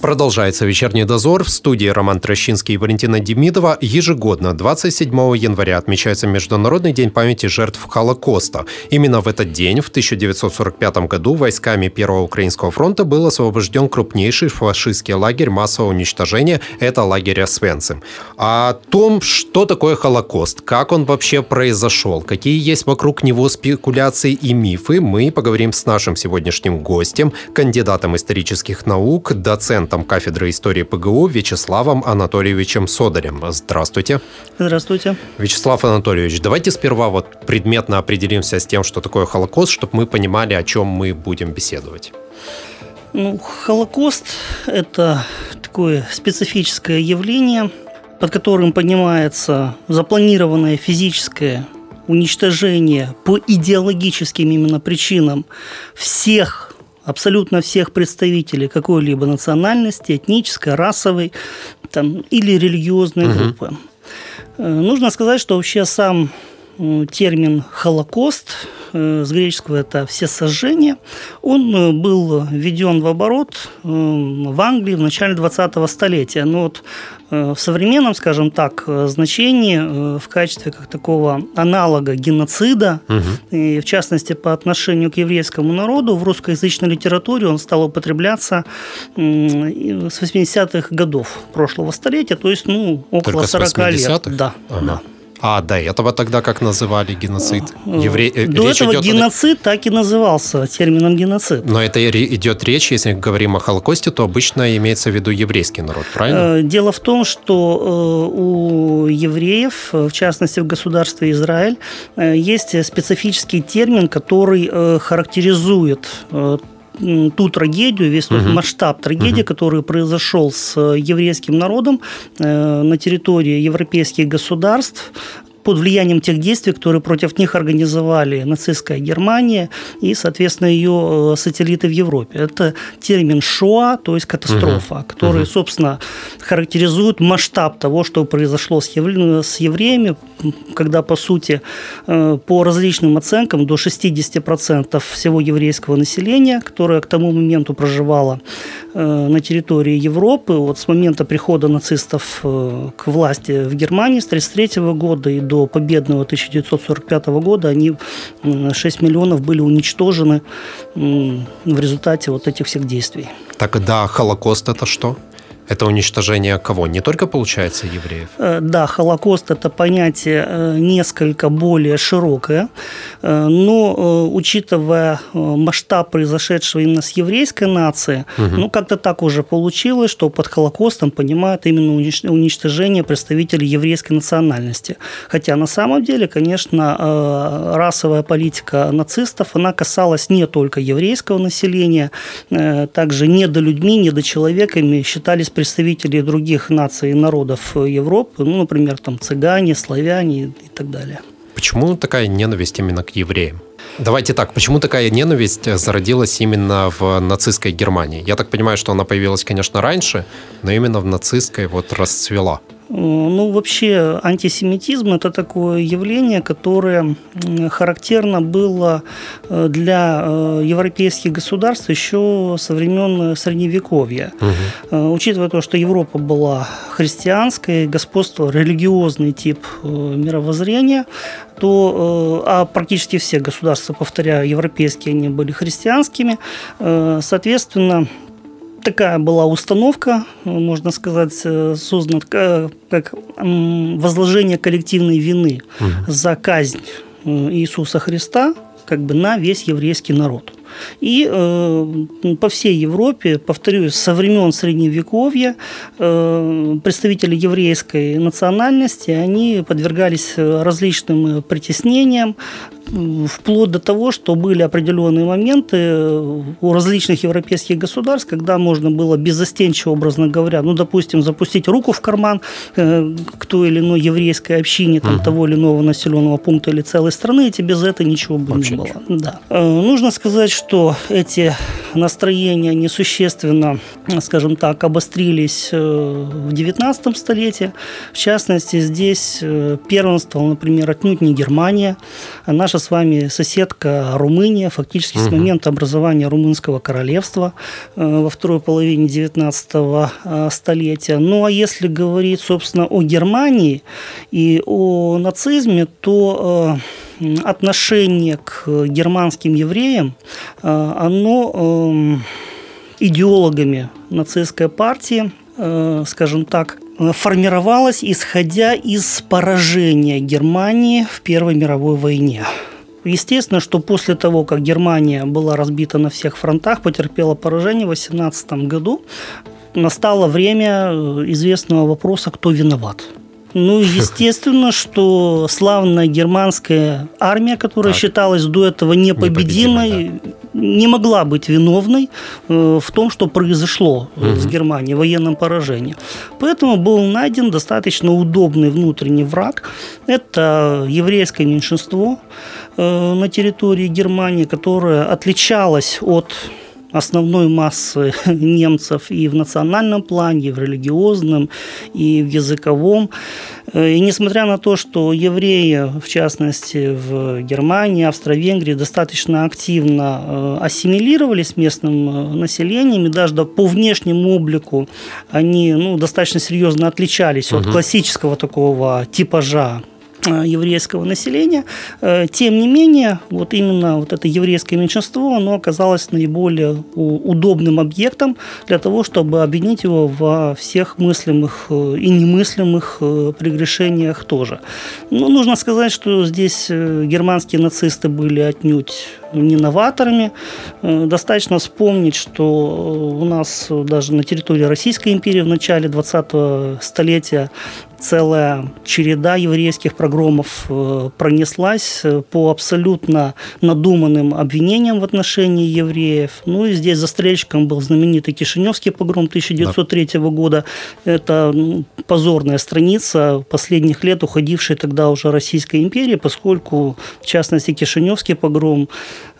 Продолжается вечерний дозор. В студии Роман Трощинский и Валентина Демидова. Ежегодно, 27 января, отмечается Международный день памяти жертв Холокоста. Именно в этот день, в 1945 году, войсками Первого Украинского фронта был освобожден крупнейший фашистский лагерь массового уничтожения. Это лагерь Освенцим. О том, что такое Холокост, как он вообще произошел, какие есть вокруг него спекуляции и мифы, мы поговорим с нашим сегодняшним гостем, кандидатом исторических наук, доцентом доцентом кафедры истории ПГУ Вячеславом Анатольевичем Содарем. Здравствуйте. Здравствуйте. Вячеслав Анатольевич, давайте сперва вот предметно определимся с тем, что такое Холокост, чтобы мы понимали, о чем мы будем беседовать. Ну, Холокост – это такое специфическое явление, под которым понимается запланированное физическое уничтожение по идеологическим именно причинам всех абсолютно всех представителей какой-либо национальности, этнической, расовой там, или религиозной угу. группы. Э, нужно сказать, что вообще сам термин «Холокост» э, с греческого это все сожжения, он э, был введен в оборот в Англии в начале 20-го столетия. Но вот в современном, скажем так, значении в качестве как такого аналога геноцида, угу. и в частности по отношению к еврейскому народу, в русскоязычной литературе он стал употребляться с 80-х годов прошлого столетия, то есть ну, около Только 40 лет. Да, ага. да. А до этого тогда как называли геноцид? Евре... Э, до речь этого идет геноцид так и назывался термином геноцид. Но это идет речь, если говорим о Холокосте, то обычно имеется в виду еврейский народ, правильно? Э, дело в том, что э, у евреев, в частности в государстве Израиль, есть специфический термин, который характеризует ту трагедию, весь тот угу. масштаб трагедии, угу. который произошел с еврейским народом э, на территории европейских государств под влиянием тех действий, которые против них организовали нацистская Германия и, соответственно, ее э, сателлиты в Европе. Это термин «шоа», то есть катастрофа, угу. который, угу. собственно, характеризует масштаб того, что произошло с, ев... с евреями, когда, по сути, э, по различным оценкам, до 60% всего еврейского населения, которое к тому моменту проживало э, на территории Европы, вот с момента прихода нацистов к власти в Германии с 1933 года и до до победного 1945 года они 6 миллионов были уничтожены в результате вот этих всех действий. Так да, Холокост это что? Это уничтожение кого? Не только, получается, евреев? Э, да, Холокост – это понятие э, несколько более широкое, э, но учитывая масштаб произошедшего именно с еврейской нацией, угу. ну, как-то так уже получилось, что под Холокостом понимают именно уничтожение представителей еврейской национальности. Хотя на самом деле, конечно, расовая политика нацистов, она касалась не только еврейского населения, также недолюдьми, недочеловеками считались представители других наций и народов Европы, ну, например, там цыгане, славяне и так далее. Почему такая ненависть именно к евреям? Давайте так, почему такая ненависть зародилась именно в нацистской Германии? Я так понимаю, что она появилась, конечно, раньше, но именно в нацистской вот расцвела. Ну, вообще, антисемитизм – это такое явление, которое характерно было э, для э, европейских государств еще со времен Средневековья. Угу. Учитывая то, что Европа была христианской, господство религиозный тип мировоззрения, то а практически все государства, повторяю, европейские, они были христианскими, соответственно, такая была установка, можно сказать, э, создана как возложение коллективной вины угу. за казнь э, Иисуса Христа как бы на весь еврейский народ. И э, по всей Европе, повторюсь, со времен Средневековья э, представители еврейской национальности, они подвергались различным притеснениям, вплоть до того, что были определенные моменты у различных европейских государств, когда можно было беззастенчиво, образно говоря, ну, допустим, запустить руку в карман к той или иной еврейской общине там, угу. того или иного населенного пункта или целой страны, и тебе за это ничего бы Вообще не было. Ничего. Да. Нужно сказать, что эти настроения несущественно, скажем так, обострились в XIX столетии. В частности, здесь первенствовал, например, отнюдь не Германия, а наша с вами соседка Румыния, фактически угу. с момента образования Румынского королевства э, во второй половине XIX э, столетия. Ну а если говорить, собственно, о Германии и о нацизме, то э, отношение к германским евреям, оно эм, идеологами нацистской партии, скажем так, формировалась исходя из поражения Германии в Первой мировой войне. Естественно, что после того, как Германия была разбита на всех фронтах, потерпела поражение в 18 году, настало время известного вопроса, кто виноват. Ну, естественно, что славная германская армия, которая так. считалась до этого непобедимой, непобедимой да. не могла быть виновной э, в том, что произошло угу. с Германией, военном поражении. Поэтому был найден достаточно удобный внутренний враг. Это еврейское меньшинство э, на территории Германии, которое отличалось от основной массы немцев и в национальном плане, и в религиозном, и в языковом. Э, и несмотря на то, что евреи, в частности в Германии, Австро-Венгрии, достаточно активно э, ассимилировались местным э, населением, и даже по внешнему облику они ну, достаточно серьезно отличались угу. от классического такого типажа еврейского населения. Э, тем не менее, вот именно вот это еврейское меньшинство, оно оказалось наиболее удобным объектом для того, чтобы обвинить его во всех мыслимых э, и немыслимых прегрешениях тоже. Но нужно сказать, что здесь германские нацисты были отнюдь не новаторами. Достаточно вспомнить, что у нас даже на территории Российской империи в начале 20-го столетия целая череда еврейских прогромов э, пронеслась э, по абсолютно надуманным обвинениям в отношении евреев. Ну и здесь застрельщиком был знаменитый Кишиневский погром 1903 да. года. Это позорная страница последних лет уходившей тогда уже Российской империи, поскольку, в частности, Кишиневский погром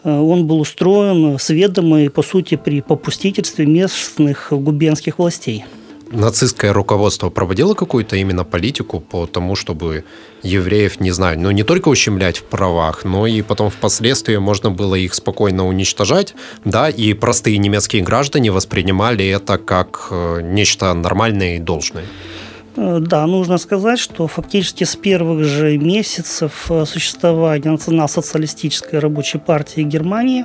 э, он был устроен с ведомой, по сути, при попустительстве местных губернских властей нацистское руководство проводило какую-то именно политику по тому, чтобы евреев, не знаю, ну не только ущемлять в правах, но и потом впоследствии можно было их спокойно уничтожать, да, и простые немецкие граждане воспринимали это как э, нечто нормальное и должное. Э, да, нужно сказать, что фактически с первых же месяцев э, существования национал-социалистической рабочей партии Германии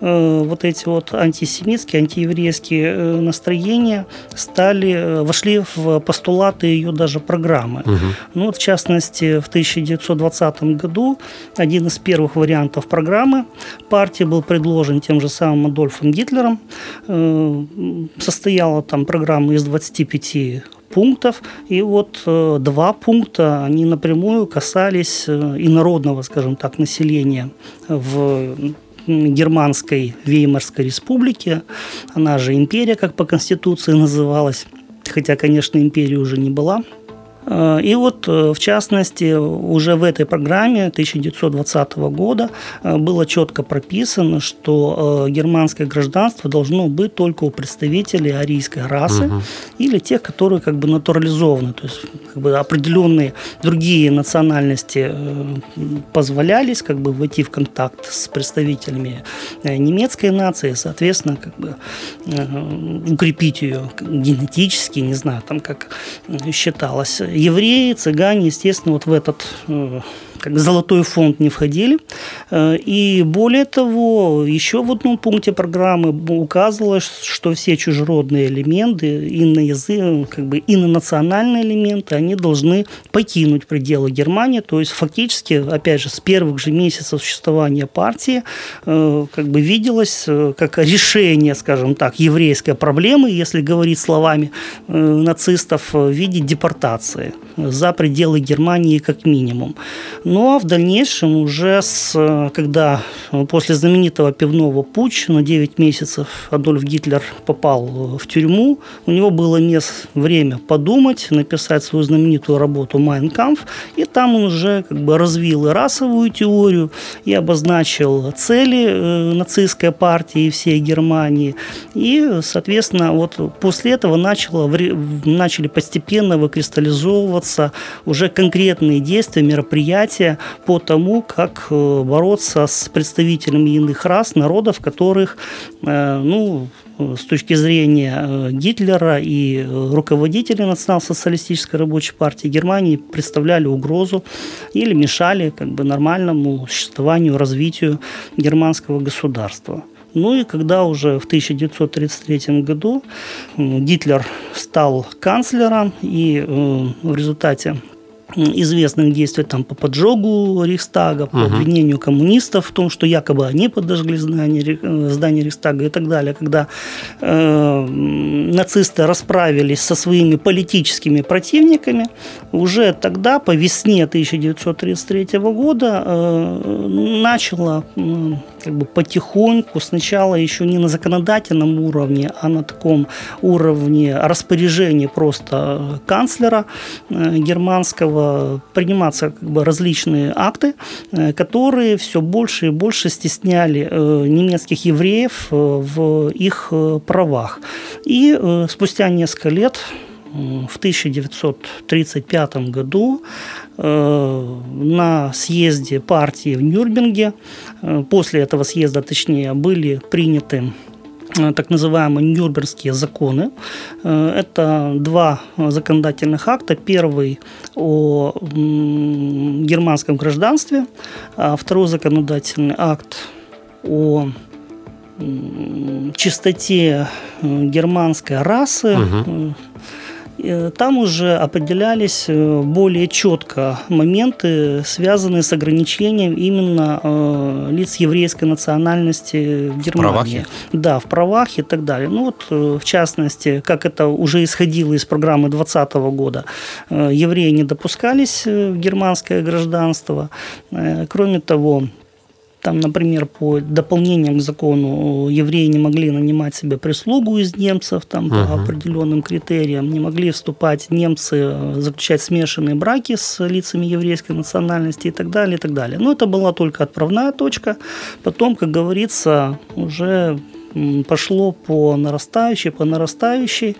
э, вот эти вот антисемитские, антиеврейские настроения стали, вошли в постулаты ее даже программы. Угу. Ну, вот, в частности, в 1920 году один из первых вариантов программы партии был предложен тем же самым Адольфом Гитлером. Состояла там программа из 25 пунктов. И вот э, два пункта, они напрямую касались э, инородного, скажем так, населения в германской Веймарской республике. Она же империя, как по Конституции называлась. Хотя, конечно, империя уже не была. Э, и вот, э, в частности, уже в этой программе 1920 года э, было четко прописано, что германское гражданство должно быть только у представителей арийской расы угу. или тех, которые как бы натурализованы, то есть как бы определенные другие национальности позволялись как бы войти в контакт с представителями немецкой нации, соответственно, как бы укрепить ее генетически, не знаю, там как считалось евреи, цыгане, естественно, вот в этот э, как золотой фонд не входили. Э, и более того, еще в одном пункте программы указывалось, что все чужеродные элементы, иноязы, как бы инонациональные элементы, они должны покинуть пределы Германии. То есть фактически, опять же, с первых же месяцев существования партии э, как бы виделось э, как решение, скажем так, еврейской проблемы, если говорить словами нацистов, в виде депортации за пределы Германии как минимум. Ну а в дальнейшем уже с, когда после знаменитого пивного путча на 9 месяцев Адольф Гитлер попал в тюрьму, у него было мест, время подумать, написать свою знаменитую работу «Майн Кампф», и там он уже как бы развил и расовую теорию, и обозначил цели э, нацистской партии и всей Германии. И, соответственно, вот после этого начало, начали постепенно выкристаллизовываться уже конкретные действия, мероприятия по тому, как э, бороться с представителями иных рас, народов, которых, э, ну, с точки зрения Гитлера и руководителей национал-социалистической рабочей партии Германии представляли угрозу или мешали как бы нормальному существованию, развитию германского государства. Ну и когда уже в 1933 году Гитлер стал канцлером, и э, в результате известных действий там, по поджогу Рейхстага, по угу. обвинению коммунистов в том, что якобы они подожгли здание, э, здание Рейхстага и так далее, когда э, нацисты расправились со своими политическими противниками, уже тогда, по весне 1933 года, э, начало э, как бы потихоньку, сначала еще не на законодательном уровне, а на таком уровне распоряжения просто канцлера э, германского приниматься как бы различные акты, э, которые все больше и больше стесняли э, немецких евреев в их правах. И спустя несколько лет в 1935 году на съезде партии в Нюрнберге Э, после этого съезда, точнее, были приняты э, так называемые Нюрнбергские законы. Э, это два законодательных акта. Первый о германском гражданстве, а второй законодательный акт о чистоте германской расы, угу. Э, там уже определялись э, более четко моменты, связанные с ограничением именно э, лиц еврейской национальности в Германии. В правах? Да, в правах и так далее. Ну вот, в частности, как это уже исходило из программы 2020 года, евреи не допускались в германское гражданство. Кроме того, там, например, по дополнениям к закону евреи не могли нанимать себе прислугу из немцев там, угу. по определенным критериям, не могли вступать немцы, заключать смешанные браки с лицами еврейской национальности и так далее, и так далее. Но это была только отправная точка. Потом, как говорится, уже пошло по нарастающей, по нарастающей,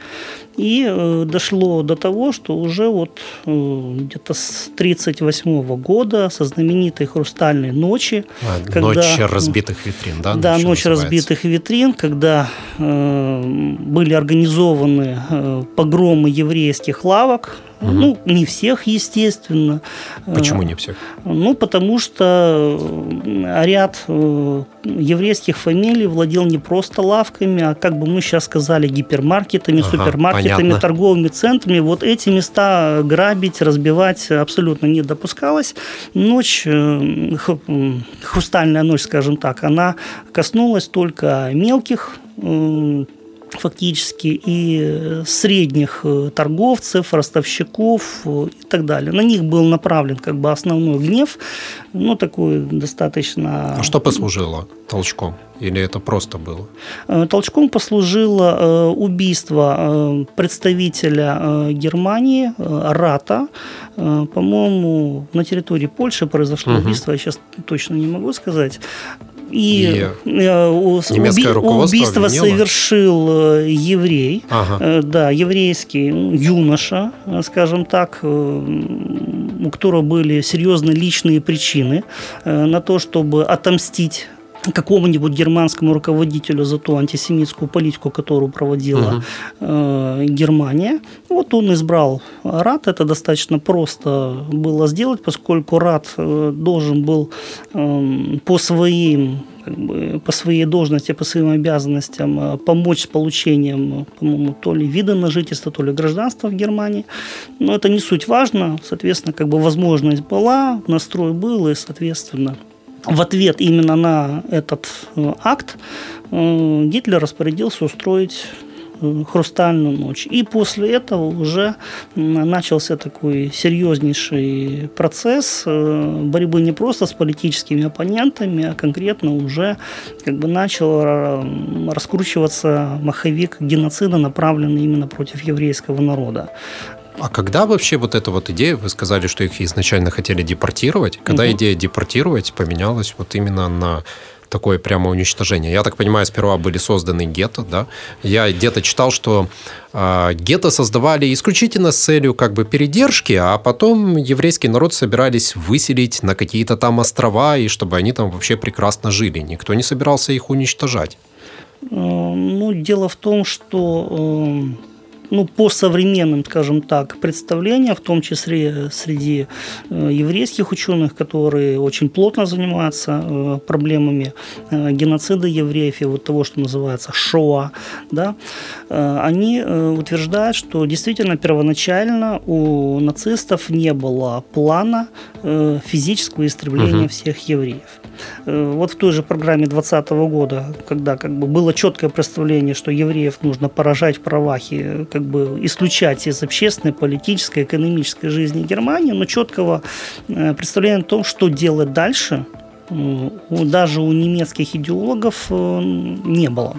и э, дошло до того, что уже вот э, где-то с 1938 года, со знаменитой «Хрустальной ночи», а, когда, «Ночь разбитых витрин», да? Да, «Ночь называется? разбитых витрин», когда э, были организованы э, погромы еврейских лавок, Угу. Ну, не всех, естественно. Почему не всех? Ну, потому что э, ряд э, еврейских фамилий владел не просто лавками, а, как бы мы сейчас сказали, гипермаркетами, ага, супермаркетами, понятно. торговыми центрами. Вот эти места грабить, разбивать абсолютно не допускалось. Ночь, э, хрустальная ночь, скажем так, она коснулась только мелких фактически и средних э, торговцев, ростовщиков э, и так далее. На них был направлен как бы основной гнев, ну, такой достаточно... А что послужило толчком? Или это просто было? Э, толчком послужило убийство представителя Германии, Рата. По-моему, на территории Польши произошло угу. убийство, я сейчас точно не могу сказать. И, и э, уби- убийство обвинило? совершил э, еврей, ага. Э, да, еврейский юноша, скажем так, у которого были серьезные личные причины на то, чтобы отомстить какому-нибудь германскому руководителю за ту антисемитскую политику, которую проводила угу. э, Германия. Вот он избрал РАД. Это достаточно просто было сделать, поскольку РАД э, должен был э, по своим как бы, по своей должности, по своим обязанностям э, помочь с получением, по-моему, то ли вида на жительство, то ли гражданства в Германии. Но это не суть важно. Соответственно, как бы возможность была, настрой был, и, соответственно, в ответ именно на этот э, акт э, Гитлер распорядился устроить хрустальную ночь. И после этого уже начался такой серьезнейший процесс борьбы не просто с политическими оппонентами, а конкретно уже как бы начал раскручиваться маховик геноцида, направленный именно против еврейского народа. А когда вообще вот эта вот идея, вы сказали, что их изначально хотели депортировать, когда угу. идея депортировать поменялась вот именно на такое прямо уничтожение. Я так понимаю, сперва были созданы гетто, да? Я где-то читал, что э, гетто создавали исключительно с целью как бы передержки, а потом еврейский народ собирались выселить на какие-то там острова, и чтобы они там вообще прекрасно жили. Никто не собирался их уничтожать. Э, ну, дело в том, что э, ну, по современным, скажем так, представлениям, в том числе среди э, еврейских ученых, которые очень плотно занимаются э, проблемами э, геноцида евреев и вот того, что называется шоа, да, они утверждают, что действительно первоначально у нацистов не было плана физического истребления угу. всех евреев. Вот в той же программе 2020 года, когда как бы было четкое представление, что евреев нужно поражать в правах и как бы исключать из общественной, политической, экономической жизни Германии, но четкого э, представления о том, что делать дальше, даже у немецких идеологов э, не было.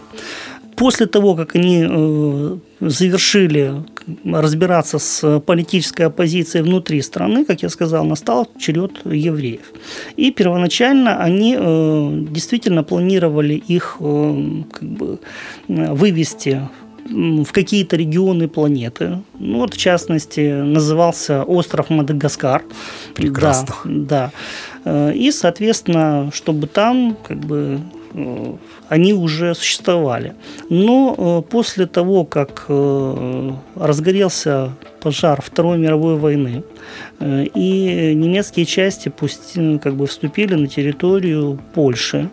После того, как они завершили разбираться с политической оппозицией внутри страны, как я сказал, настал черед евреев. И первоначально они э, действительно планировали их э, как бы, вывести в какие-то регионы планеты. Ну, вот, в частности, назывался остров Мадагаскар. Прекрасно. Да, да. Э, и, соответственно, чтобы там как бы они уже существовали. Но э, после того, как э, разгорелся пожар Второй мировой войны, э, и немецкие части пусть, как бы вступили на территорию Польши.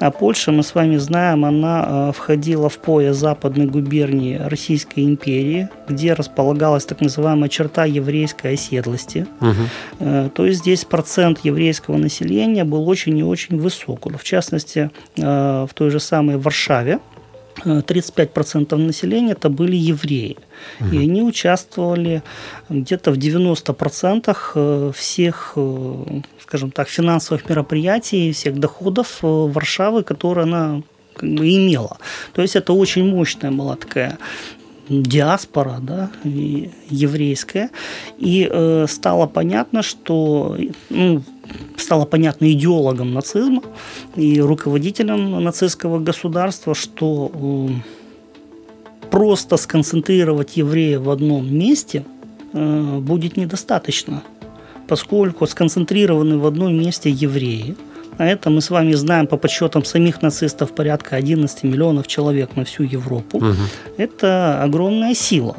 А Польша, мы с вами знаем, она входила в пояс западной губернии Российской империи, где располагалась так называемая черта еврейской оседлости. Угу. То есть здесь процент еврейского населения был очень и очень высок. В частности, в той же самой Варшаве 35% населения это были евреи. Угу. И они участвовали где-то в 90% э, всех, э, скажем так, финансовых мероприятий, всех доходов э, Варшавы, которые она как бы имела. То есть это очень мощная была такая диаспора да, еврейская. И э, стало понятно, что ну, стало понятно идеологам нацизма и руководителям нацистского государства, что э, просто сконцентрировать евреев в одном месте э, будет недостаточно, поскольку сконцентрированы в одном месте евреи, а это мы с вами знаем по подсчетам самих нацистов порядка 11 миллионов человек на всю Европу. Угу. Это огромная сила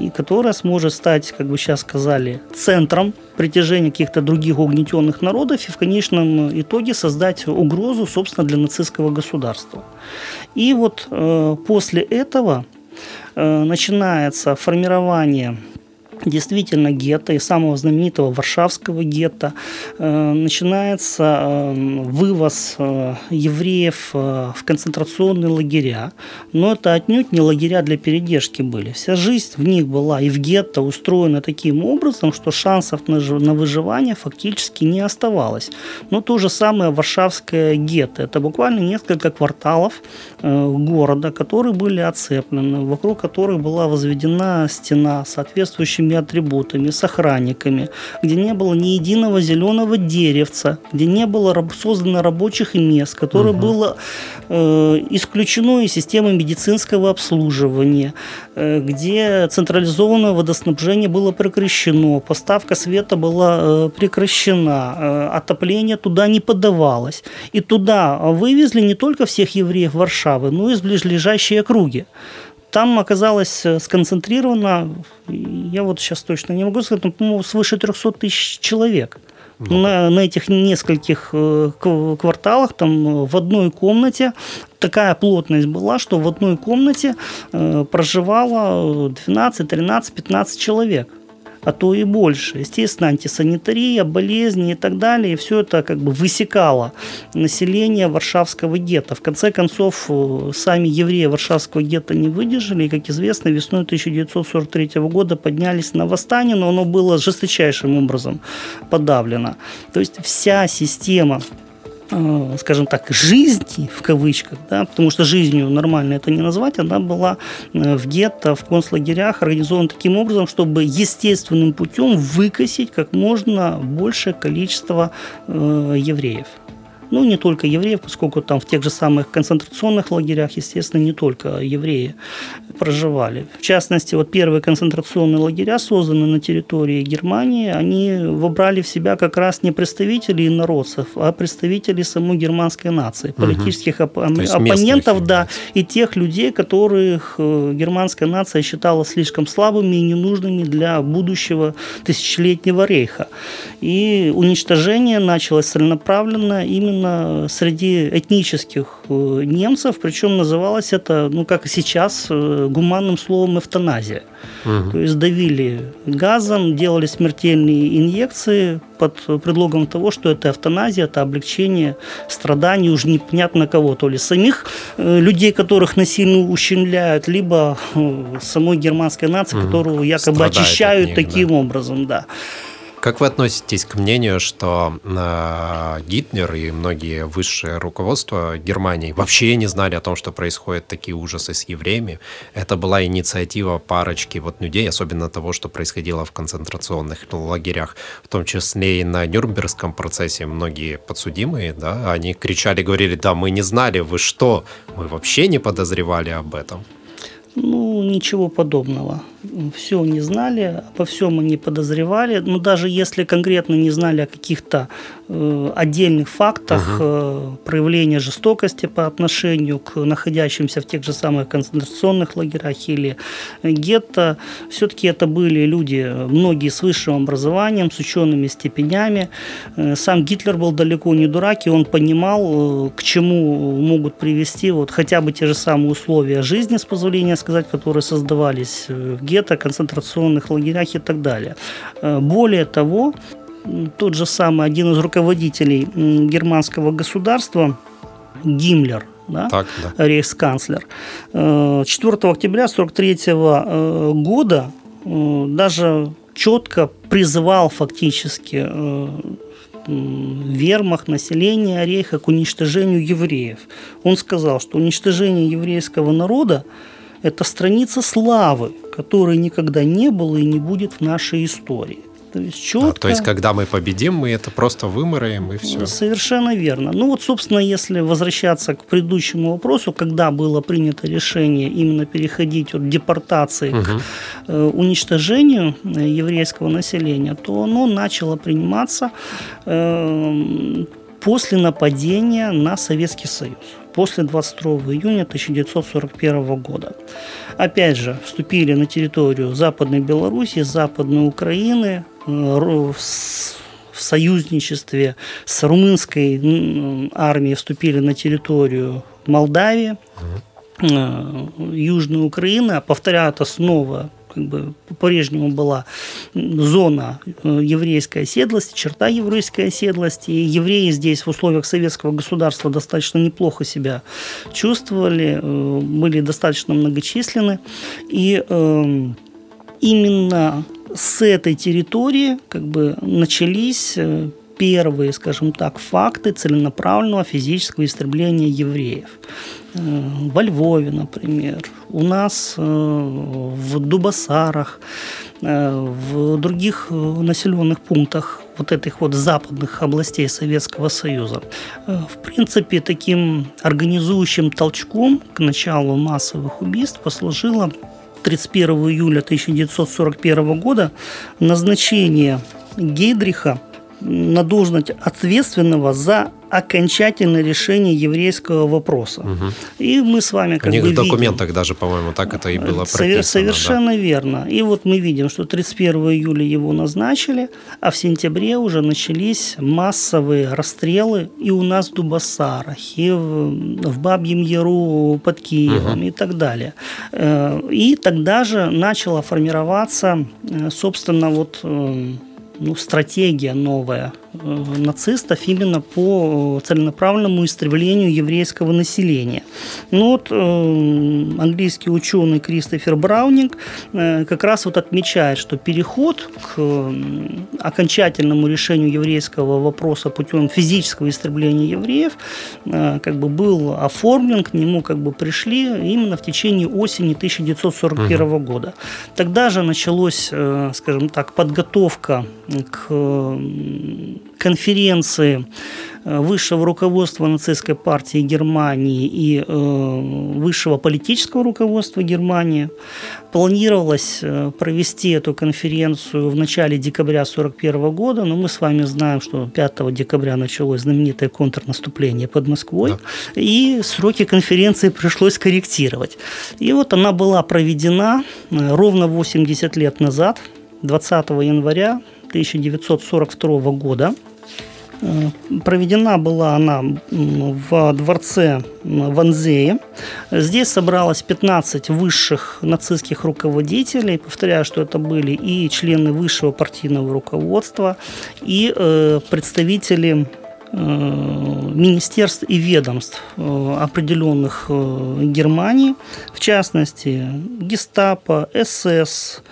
и которая сможет стать, как вы сейчас сказали, центром притяжения каких-то других угнетенных народов и в конечном итоге создать угрозу, собственно, для нацистского государства. И вот э, после этого э, начинается формирование действительно гетто и самого знаменитого Варшавского гетто э, начинается э, вывоз э, евреев в концентрационные лагеря. Но это отнюдь не лагеря для передержки были. Вся жизнь в них была и в гетто устроена таким образом, что шансов на, на выживание фактически не оставалось. Но то же самое Варшавское гетто. Это буквально несколько кварталов города, которые были оцеплены, вокруг которых была возведена стена с своими атрибутами, с охранниками, где не было ни единого зеленого деревца, где не было создано рабочих мест, которое угу. было э, исключено из системы медицинского обслуживания, э, где централизованное водоснабжение было прекращено, поставка света была э, прекращена, э, отопление туда не подавалось. И туда вывезли не только всех евреев Варшавы, но и из ближайшей округи. Там оказалось э, сконцентрировано, я вот сейчас точно не могу сказать, но, по-моему, свыше 300 тысяч человек. Ну, на, на этих нескольких э, кварталах, там э, в одной комнате такая плотность была, что в одной комнате проживало 12, 13, 15 человек. А то и больше. Естественно, антисанитария, болезни и так далее. И все это как бы высекало население Варшавского гетто. В конце концов, э, сами евреи Варшавского гетто не выдержали. И, как известно, весной 1943 года поднялись на восстание, но оно было жесточайшим образом подавлено. То есть вся система скажем так, жизни, в кавычках, да, потому что жизнью нормально это не назвать, она была э, в гетто, в концлагерях организована таким образом, чтобы естественным путем выкосить как можно большее количество э, евреев. Ну, не только евреев, поскольку там в тех же самых концентрационных лагерях, естественно, не только евреи проживали. В частности, вот первые концентрационные лагеря, созданные на территории Германии, они вобрали в себя как раз не представителей народцев, а представителей самой германской нации, политических угу. оп- оппонентов, да, и тех людей, которых э, германская нация считала слишком слабыми и ненужными для будущего тысячелетнего рейха. И уничтожение началось целенаправленно именно именно среди этнических э, немцев, причем называлось это, ну как и сейчас, э, гуманным словом эвтаназия. Угу. То есть давили газом, делали смертельные инъекции под предлогом того, что это эвтаназия, это облегчение страданий уж непонятно кого, то ли самих э, людей, которых насильно ущемляют, либо самой германской нации, угу. которую якобы Страдает очищают них, таким да. образом, да. Как вы относитесь к мнению, что э, Гитлер и многие высшие руководства Германии вообще не знали о том, что происходят такие ужасы с евреями? Это была инициатива парочки вот людей, особенно того, что происходило в концентрационных лагерях, в том числе и на Нюрнбергском процессе многие подсудимые, да, они кричали, говорили, да, мы не знали, вы что, мы вообще не подозревали об этом. Ну, ничего подобного. Все не знали, обо всем они подозревали. Но даже если конкретно не знали о каких-то э, отдельных фактах угу. э, проявления жестокости по отношению к находящимся в тех же самых концентрационных лагерях или гетто, все-таки это были люди, многие с высшим образованием, с учеными степенями. Э, сам Гитлер был далеко не дурак, и он понимал, э, к чему могут привести вот хотя бы те же самые условия жизни, с позволения сказать, которые создавались в гетто, концентрационных лагерях и так далее. Э, более того, тот же самый один из руководителей германского государства, Гиммлер, да, так, да. рейхсканцлер, 4 э, октября 1943 э, года даже четко призывал фактически вермах населения Рейха к уничтожению евреев. Он сказал, что уничтожение еврейского народа это страница славы, которой никогда не было и не будет в нашей истории. То есть, четко... а, то есть, когда мы победим, мы это просто вымораем и все. Совершенно верно. Ну вот, собственно, если возвращаться к предыдущему вопросу, когда было принято решение именно переходить от депортации угу. к э, уничтожению э, еврейского населения, то оно начало приниматься э, после нападения на Советский Союз после 22 июня 1941 года. Опять же, вступили на территорию Западной Белоруссии, Западной Украины, э, в союзничестве с румынской армией вступили на территорию Молдавии, э, Южной Украины, а повторяю это снова как бы по-прежнему была зона э, еврейской оседлости, черта еврейской оседлости. И евреи здесь в условиях советского государства достаточно неплохо себя чувствовали, э, были достаточно многочисленны. И эм, именно с этой территории как бы начались э, первые, скажем так, факты целенаправленного физического истребления евреев. Э, во Львове, например, у нас э, в Дубасарах, э, в других населенных пунктах вот этих вот западных областей Советского Союза. В принципе, таким организующим толчком к началу массовых убийств послужило 31 июля 1941 года назначение Гейдриха на должность ответственного за окончательное решение еврейского вопроса. Угу. И мы с вами как У них бы в документах видим, даже, по-моему, так это и было Совер- прописано. Совершенно верно. И вот мы видим, что 31 июля его назначили, а в сентябре уже начались массовые расстрелы и у нас в Дубасарах, и в, в Бабьем Яру под Киевом и так далее. Э, И тогда же начала формироваться, э, собственно, вот э, ну, стратегия новая нацистов именно по э, целенаправленному истреблению еврейского населения. Ну вот э, английский ученый Кристофер Браунинг э, как раз вот отмечает, что переход к э, окончательному решению еврейского вопроса путем физического истребления евреев э, как бы был оформлен, к нему как бы пришли именно в течение осени 1941 года. Тогда же началось, э, скажем так, подготовка к э, конференции э, высшего руководства нацистской партии Германии и э, высшего политического руководства Германии. Планировалось э, провести эту конференцию в начале декабря 1941 года, но мы с вами знаем, что 5 декабря началось знаменитое контрнаступление под Москвой, Да. и сроки конференции пришлось корректировать. И вот она была проведена ровно 80 лет назад, 20 января 1942 года. Э, Проведена была она в дворце Ванзее. Здесь собралось 15 высших нацистских руководителей. Повторяю, что это были и члены высшего партийного руководства, и э, представители э, министерств и ведомств определенных Германии, в частности, гестапо, СС,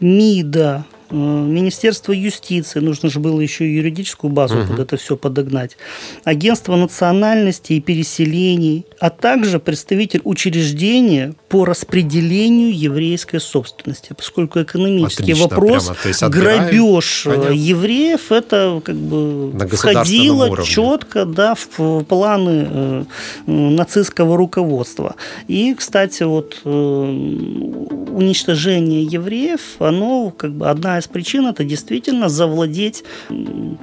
МИДа, Министерство юстиции, нужно же было еще и юридическую базу под это все подогнать, Агентство национальности и переселений, а также представитель учреждения по распределению еврейской собственности, поскольку экономический Отлично, вопрос, прямо, то есть отбираем, грабеж э, понятно. евреев, это как бы входило уровне. четко да, в планы э, нацистского руководства. И, кстати, вот э, уничтожение евреев, оно как бы одна из причин это действительно завладеть,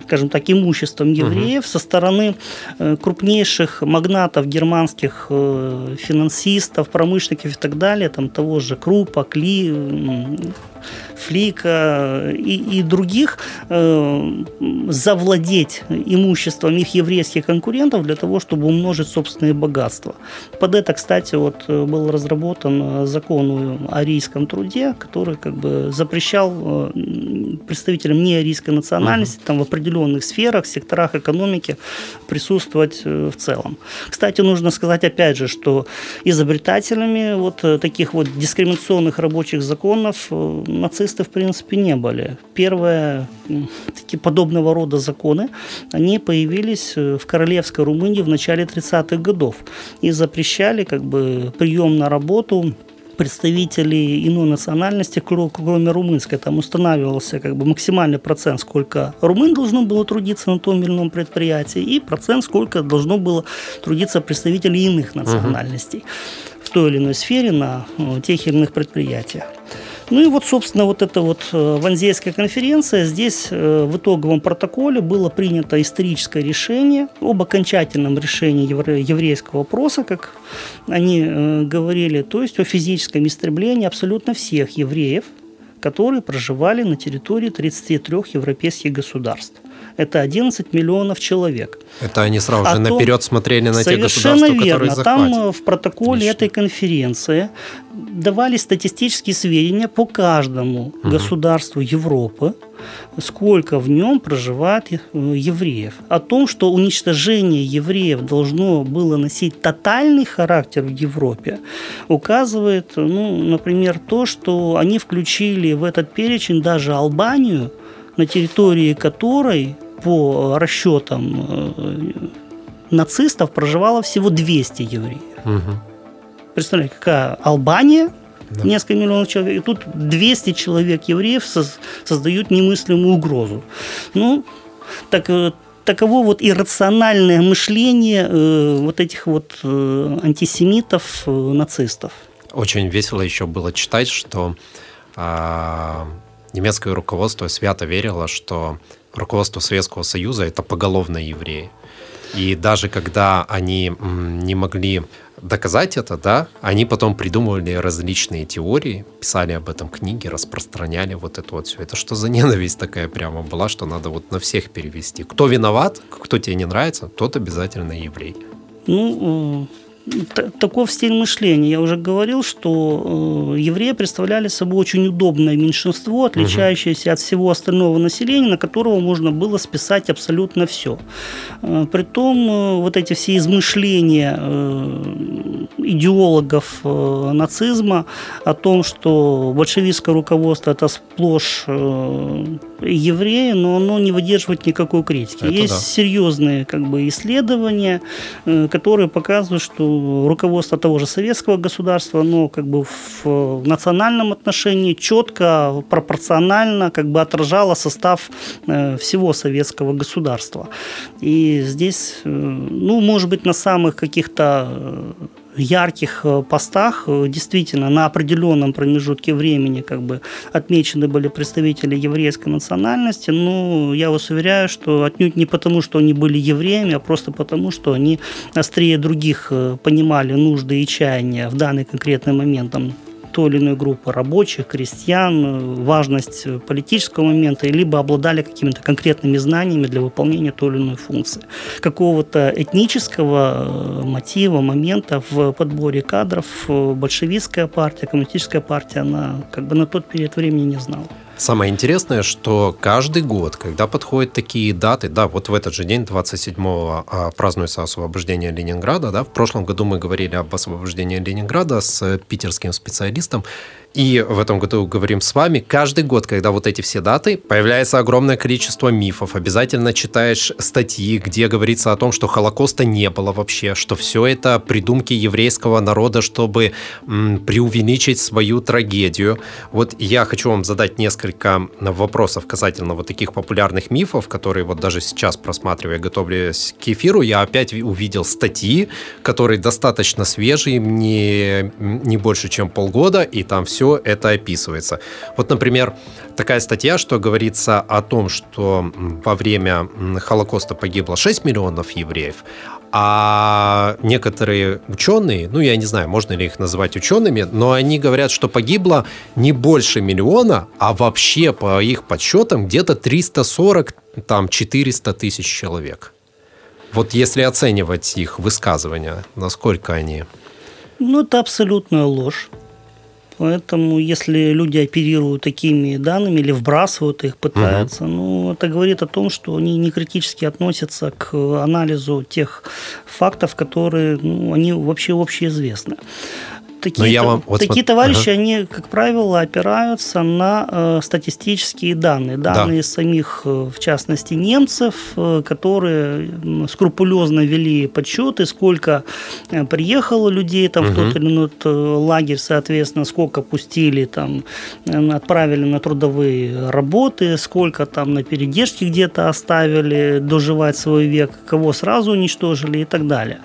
скажем так, имуществом евреев со стороны э, крупнейших магнатов германских э, финансистов, промышленников и так далее, там того же Крупа, Кли, Флика и, и других э, завладеть имуществом их еврейских конкурентов для того, чтобы умножить собственные богатства. Под это, кстати, вот э, был разработан э, закон о арийском труде, который как бы запрещал э, представителям неарийской национальности там в определенных сферах, секторах экономики присутствовать э, в целом. Кстати, нужно сказать опять же, что изобретателями вот э, таких вот дискриминационных рабочих законов э, нацисты в принципе не были. Первые такие подобного рода законы, они появились э, в королевской Румынии в начале 30-х годов и запрещали как бы прием на работу представителей иной национальности, кро- кроме румынской. Там устанавливался как бы максимальный процент, сколько румын должно было трудиться на том или ином предприятии, и процент, сколько должно было трудиться представителей иных национальностей в той или иной сфере на э, тех или иных предприятиях. Ну и вот, собственно, вот эта вот э, Ванзейская конференция, здесь э, в итоговом протоколе было принято историческое решение об окончательном решении евре- еврейского вопроса, как они э, говорили, то есть о физическом истреблении абсолютно всех евреев, которые проживали на территории 33 европейских государств. Это 11 миллионов человек. Это они сразу О же том- наперед смотрели на те государства, верно. которые Там захватят. э, в протоколе Отлично. этой конференции давались статистические сведения по каждому государству Европы, сколько в нем проживает э, евреев. О том, что уничтожение евреев должно было носить тотальный характер в Европе, указывает, ну, например, то, что они включили в этот перечень даже Албанию, на территории которой по расчетам э, нацистов проживало всего 200 евреев. Мгм. Представляете, какая Албания, Да. несколько миллионов человек, и тут 200 человек евреев соз- создают немыслимую угрозу. Ну, так, э, таково вот иррациональное мышление э, вот этих вот э, антисемитов, э, нацистов. Очень весело еще было читать, что а, немецкое руководство свято верило, что руководство Советского Союза это поголовно евреи. И даже когда они не могли доказать это, да, они потом придумывали различные теории, писали об этом книги, распространяли вот это вот все. Это что за ненависть такая прямо была, что надо вот на всех перевести. Кто виноват, кто тебе не нравится, тот обязательно еврей. Ну, таков стиль мышления. Я уже говорил, что э, евреи представляли собой очень удобное меньшинство, отличающееся угу. от всего остального населения, на которого можно было списать абсолютно все. Э, притом э, вот эти все измышления идеологов нацизма о том, что большевистское руководство это сплошь евреи, но оно не выдерживает никакой критики. Это Есть да. серьезные как бы, исследования, которые показывают, что руководство того же советского государства, оно как бы в национальном отношении четко, пропорционально как бы отражало состав э, всего советского государства. И здесь, э, ну, может быть, на самых каких-то э, ярких э, постах э, действительно на определенном промежутке времени как бы отмечены были представители еврейской национальности, но я вас уверяю, что отнюдь не потому, что они были евреями, а просто потому, что они острее других э, понимали нужды и чаяния в данный конкретный момент. Там, той или иной группы рабочих, крестьян, важность политического момента, либо обладали какими-то конкретными знаниями для выполнения той или иной функции. Какого-то этнического э, мотива, момента в подборе кадров э, большевистская партия, коммунистическая партия, она как бы на тот период времени не знала. Самое интересное, что каждый год, когда подходят такие даты, да, вот в этот же день, 27-го, а, празднуется освобождение Ленинграда, да, в прошлом году мы говорили об освобождении Ленинграда с питерским специалистом, и в этом году говорим с вами. Каждый год, когда вот эти все даты, появляется огромное количество мифов. Обязательно читаешь статьи, где говорится о том, что Холокоста не было вообще, что все это придумки еврейского народа, чтобы м, преувеличить свою трагедию. Вот я хочу вам задать несколько вопросов касательно вот таких популярных мифов, которые вот даже сейчас просматривая, готовлясь к эфиру, я опять увидел статьи, которые достаточно свежие, не, не больше, чем полгода, и там все все это описывается. Вот, например, такая статья, что говорится о том, что во время Холокоста погибло 6 миллионов евреев, а некоторые ученые, ну я не знаю, можно ли их называть учеными, но они говорят, что погибло не больше миллиона, а вообще по их подсчетам где-то 340, там 400 тысяч человек. Вот если оценивать их высказывания, насколько они... Ну, это абсолютная ложь. Поэтому, если люди оперируют такими данными или вбрасывают их, пытаются, угу. ну, это говорит о том, что они не критически относятся к анализу тех фактов, которые ну, они вообще общеизвестны такие, я вам, вот такие товарищи, ага. они, как правило, опираются на э, статистические данные. Данные да. самих, э, в частности, немцев, э, которые скрупулезно вели подсчеты, сколько э, приехало людей там, угу. в тот или иной лагерь, соответственно, сколько пустили, там, отправили на трудовые работы, сколько там на передержке где-то оставили доживать свой век, кого сразу уничтожили и так далее.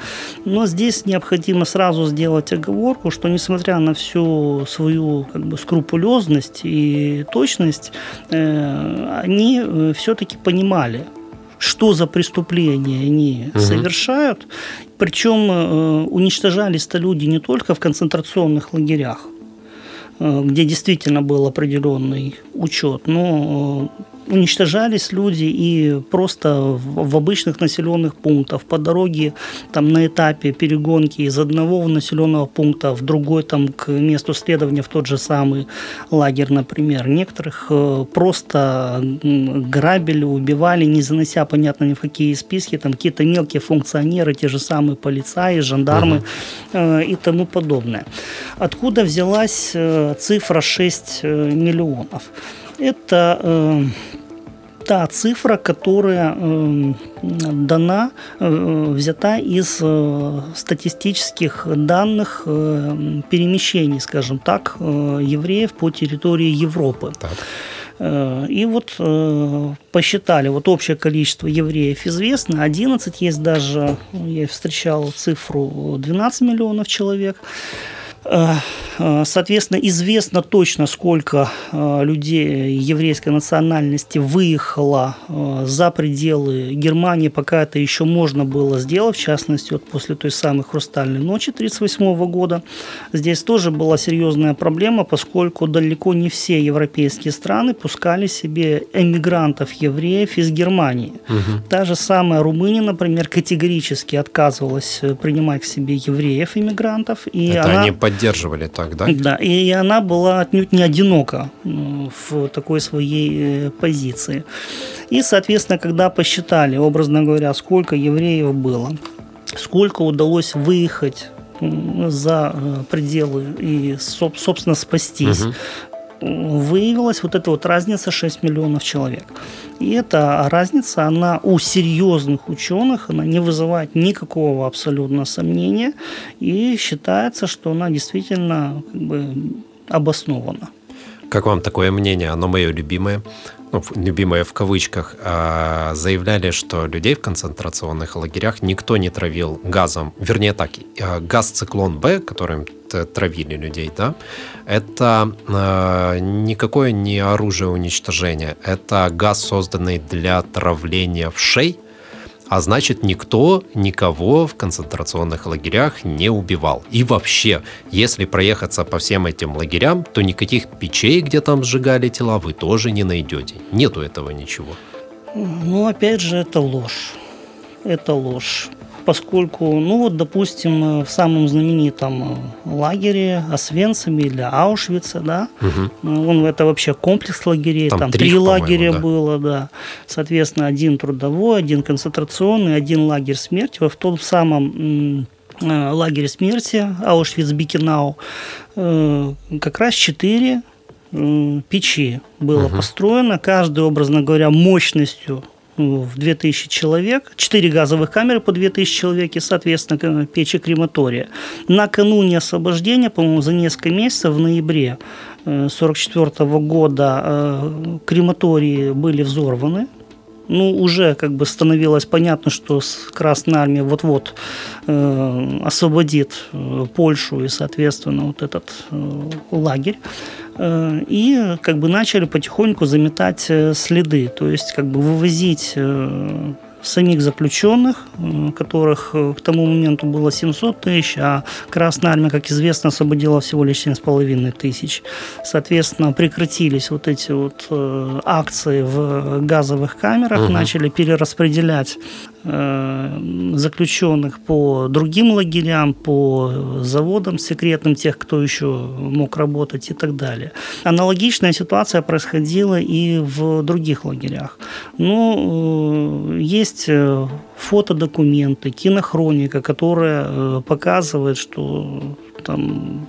Но здесь необходимо сразу сделать оговорку, что что несмотря на всю свою как бы, скрупулезность и точность, э, они э, все-таки понимали, что за преступления они угу. совершают. Причем э, уничтожались-то люди не только в концентрационных лагерях, э, где действительно был определенный учет, но э, уничтожались люди и просто в, обычных населенных пунктах, по дороге там на этапе перегонки из одного населенного пункта в другой там к месту следования в тот же самый лагерь, например. Некоторых э, просто грабили, убивали, не занося, понятно, ни в какие списки, там какие-то мелкие функционеры, те же самые полицаи, жандармы угу. и тому подобное. Откуда взялась э, цифра 6 миллионов? Это э, та цифра, которая э, дана, э, взята из э, статистических данных э, перемещений, скажем так, э, евреев по территории Европы. Так. Э, и вот э, посчитали, вот общее количество евреев известно, 11, есть даже, я встречал цифру 12 миллионов человек. Э, э, соответственно, известно точно, сколько э, людей еврейской национальности выехало за пределы Германии, пока это еще можно было сделать, в частности, вот после той самой «Хрустальной ночи» 1938 года. Здесь тоже была серьезная проблема, поскольку далеко не все европейские страны пускали себе эмигрантов евреев из Германии. Угу. Та же самая Румыния, например, категорически отказывалась принимать к себе евреев-иммигрантов. И это она... они поддерживали так, да? Да, и она была отнюдь не одинока в такой своей э, позиции. И, соответственно, когда посчитали, образно говоря, сколько евреев было, сколько удалось выехать за э, пределы и, собственно, спастись. Угу выявилась вот эта вот разница 6 миллионов человек. И эта разница, она у серьезных ученых, она не вызывает никакого абсолютно сомнения, и считается, что она действительно как бы обоснована. Как вам такое мнение? Оно мое любимое ну, любимое в кавычках, а, заявляли, что людей в концентрационных лагерях никто не травил газом, вернее так, а, газ циклон Б, которым травили людей, да, это э, никакое не оружие уничтожения, это газ, созданный для травления в шей, а значит, никто никого в концентрационных лагерях не убивал. И вообще, если проехаться по всем этим лагерям, то никаких печей, где там сжигали тела, вы тоже не найдете. Нету этого ничего. Ну, опять же, это ложь. Это ложь поскольку, ну вот, допустим, в самом знаменитом лагере Освенциме или Аушвице, да, угу. он это вообще комплекс лагерей, там, там три, три лагеря да. было, да, соответственно, один трудовой, один концентрационный, один лагерь смерти, в том самом э, лагере смерти Аушвиц-Бикенау э, как раз четыре печи было угу. построено, каждый, образно говоря, мощностью в 2000 человек, 4 газовых камеры по 2000 человек и, соответственно, печи крематория. Накануне освобождения, по-моему, за несколько месяцев, в ноябре 1944 э, года э, крематории были взорваны, ну, уже как бы становилось понятно, что Красная Армия вот-вот э, освободит э, Польшу и, соответственно, вот этот э, лагерь. Э, и как бы начали потихоньку заметать э, следы, то есть как бы вывозить э, самих заключенных, которых к тому моменту было 700 тысяч, а Красная Армия, как известно, освободила всего лишь 7,5 тысяч. Соответственно, прекратились вот эти вот акции в газовых камерах, угу. начали перераспределять Э, заключенных по другим лагерям, по заводам секретным, тех, кто еще мог работать и так далее. Аналогичная ситуация происходила и в других лагерях. Но ну, э, есть э, фотодокументы, кинохроника, которая показывает, что там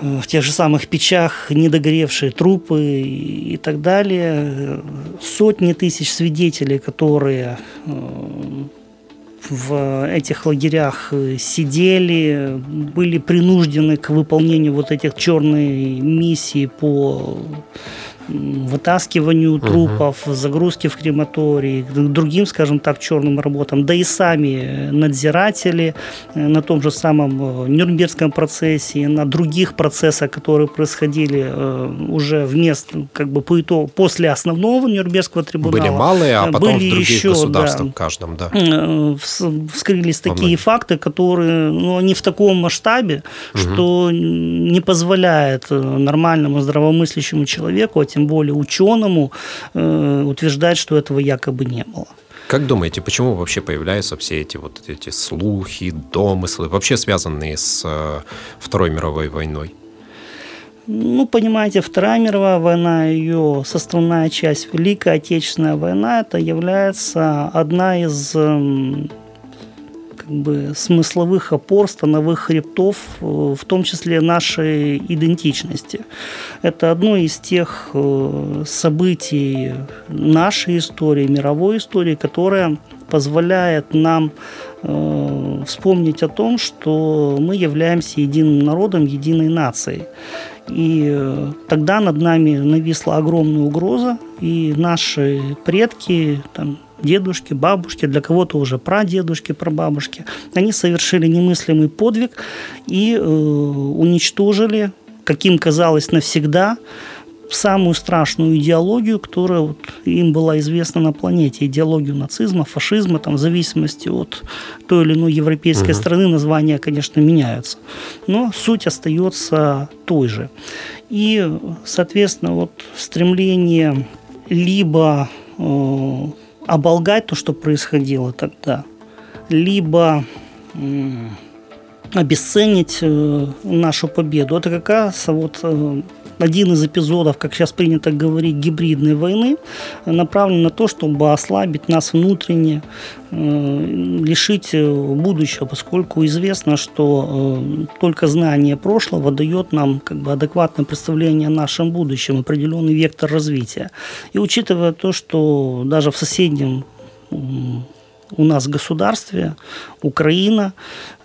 в тех же самых печах недогоревшие трупы и так далее. Сотни тысяч свидетелей, которые э, в этих лагерях сидели, были принуждены к выполнению вот этих черной миссии по вытаскиванию трупов, угу. загрузки в крематории, к другим, скажем так, черным работам, да и сами надзиратели э, на том же самом э, Нюрнбергском процессе, на других процессах, которые происходили э, уже вместо, как бы по итогу, после основного Нюрнбергского трибунала. Были малые, а потом были в других еще, государствах да, каждом, да. Вскрылись такие факты, которые, ну, они в таком масштабе, угу. что не позволяет нормальному здравомыслящему человеку, а тем более ученому, э, утверждать, что этого якобы не было. Как думаете, почему вообще появляются все эти вот эти слухи, домыслы, вообще связанные с э, Второй мировой войной? Ну, понимаете, Вторая мировая война, ее составная часть, Великая Отечественная война, это является одна из как бы смысловых опор, становых хребтов, э, в том числе нашей идентичности. Это одно из тех э, событий нашей истории, мировой истории, которое позволяет нам э, вспомнить о том, что мы являемся единым народом, единой нацией. И тогда над нами нависла огромная угроза, и наши предки, там, дедушки, бабушки, для кого-то уже прадедушки, прабабушки. Они совершили немыслимый подвиг и э, уничтожили, каким казалось навсегда, самую страшную идеологию, которая вот им была известна на планете. Идеологию нацизма, фашизма, там, в зависимости от той или иной европейской угу. страны названия, конечно, меняются. Но суть остается той же. И, соответственно, вот стремление либо э, оболгать то, что происходило тогда, либо обесценить э, нашу победу. Это как раз вот э, один из эпизодов, как сейчас принято говорить, гибридной войны, направлен на то, чтобы ослабить нас внутренне, э, лишить будущего, поскольку известно, что только знание прошлого дает нам как бы адекватное представление о нашем будущем, определенный вектор развития. И учитывая то, что даже в соседнем у нас государстве, Украина,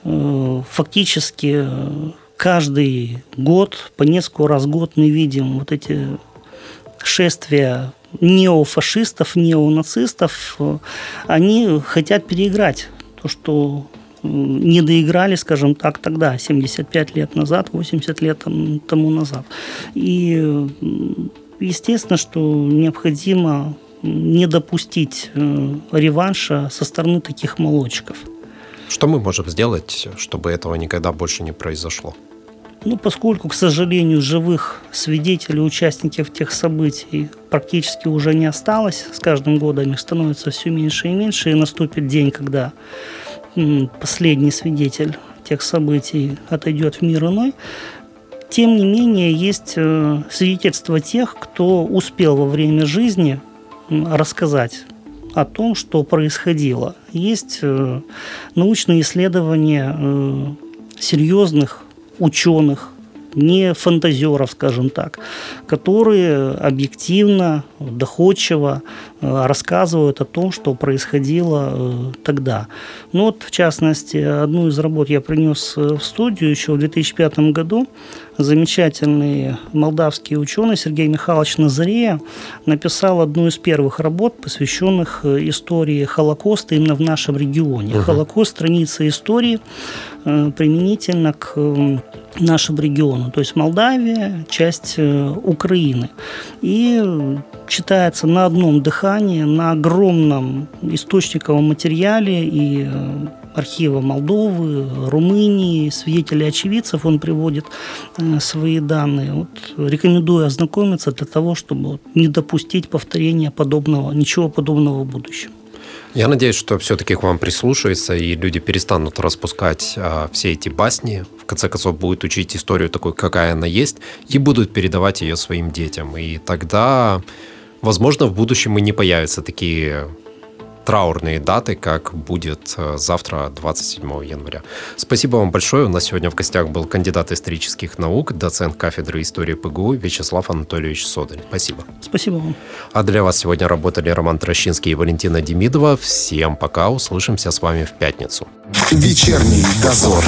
фактически каждый год, по несколько раз в год мы видим вот эти шествия неофашистов, неонацистов, они хотят переиграть то, что не доиграли, скажем так, тогда, 75 лет назад, 80 лет тому назад. И естественно, что необходимо не допустить э, реванша со стороны таких молодчиков. Что мы можем сделать, чтобы этого никогда больше не произошло? Ну, поскольку, к сожалению, живых свидетелей, участников тех событий практически уже не осталось, с каждым годом их становится все меньше и меньше, и наступит день, когда последний свидетель тех событий отойдет в мир иной, тем не менее, есть э, свидетельства тех, кто успел во время жизни рассказать о том, что происходило. Есть э, научные исследования э, серьезных ученых, не фантазеров, скажем так, которые объективно, доходчиво э, рассказывают о том, что происходило э, тогда. Ну вот, в частности, одну из работ я принес э, в студию еще в 2005 году. Замечательный молдавский ученый Сергей Михайлович Назарея написал одну из первых работ, посвященных истории Холокоста именно в нашем регионе. Угу. Холокост – страница истории применительно к нашему региону, то есть Молдавия, часть Украины. И читается на одном дыхании, на огромном источниковом материале и э, архива Молдовы, Румынии, свидетелей очевидцев он приводит э, свои данные. Вот рекомендую ознакомиться для того, чтобы не допустить повторения подобного, ничего подобного в будущем. Я надеюсь, что все-таки к вам прислушаются, и люди перестанут распускать а, все эти басни, в конце концов будут учить историю такой, какая она есть, и будут передавать ее своим детям. И тогда, возможно, в будущем и не появятся такие траурные даты, как будет э, завтра, 27 января. Спасибо вам большое. У нас сегодня в гостях был кандидат исторических наук, доцент кафедры истории ПГУ Вячеслав Анатольевич Содель. Спасибо. Спасибо вам. А для вас сегодня работали Роман Трощинский и Валентина Демидова. Всем пока. Услышимся с вами в пятницу. Вечерний дозор.